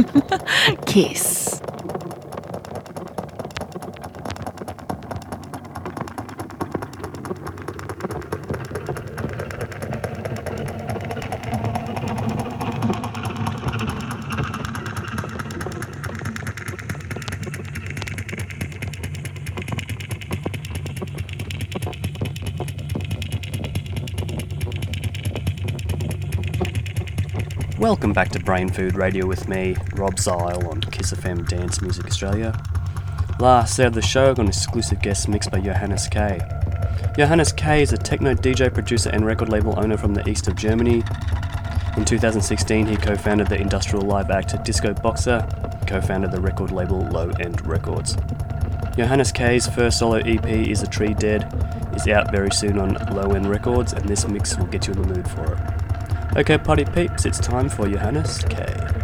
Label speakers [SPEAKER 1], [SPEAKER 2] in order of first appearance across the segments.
[SPEAKER 1] Kiss.
[SPEAKER 2] Welcome back to Brain Food Radio with me, Rob Zile on Kiss FM Dance Music Australia. Last set of the show, got an exclusive guest mix by Johannes K. Johannes K is a techno DJ, producer, and record label owner from the east of Germany. In 2016, he co founded the industrial live act Disco Boxer, co founded the record label Low End Records. Johannes K's first solo EP is A Tree Dead, is out very soon on Low End Records, and this mix will get you in the mood for it. Okay, party peeps, it's time for Johannes K.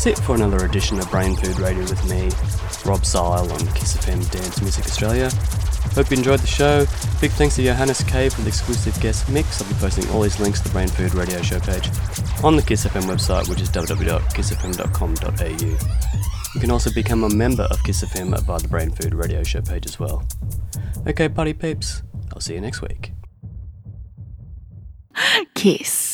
[SPEAKER 2] that's it for another edition of Brain Food Radio with me, Rob Zile on Kiss FM Dance Music Australia. Hope you enjoyed the show. Big thanks to Johannes K for the exclusive guest mix. I'll be posting all these links to the Brain Food Radio show page on the Kiss FM website, which is www.kissfm.com.au. You can also become a member of Kiss FM via the Brain Food Radio show page as well. Okay, party peeps, I'll see you next week.
[SPEAKER 1] Kiss.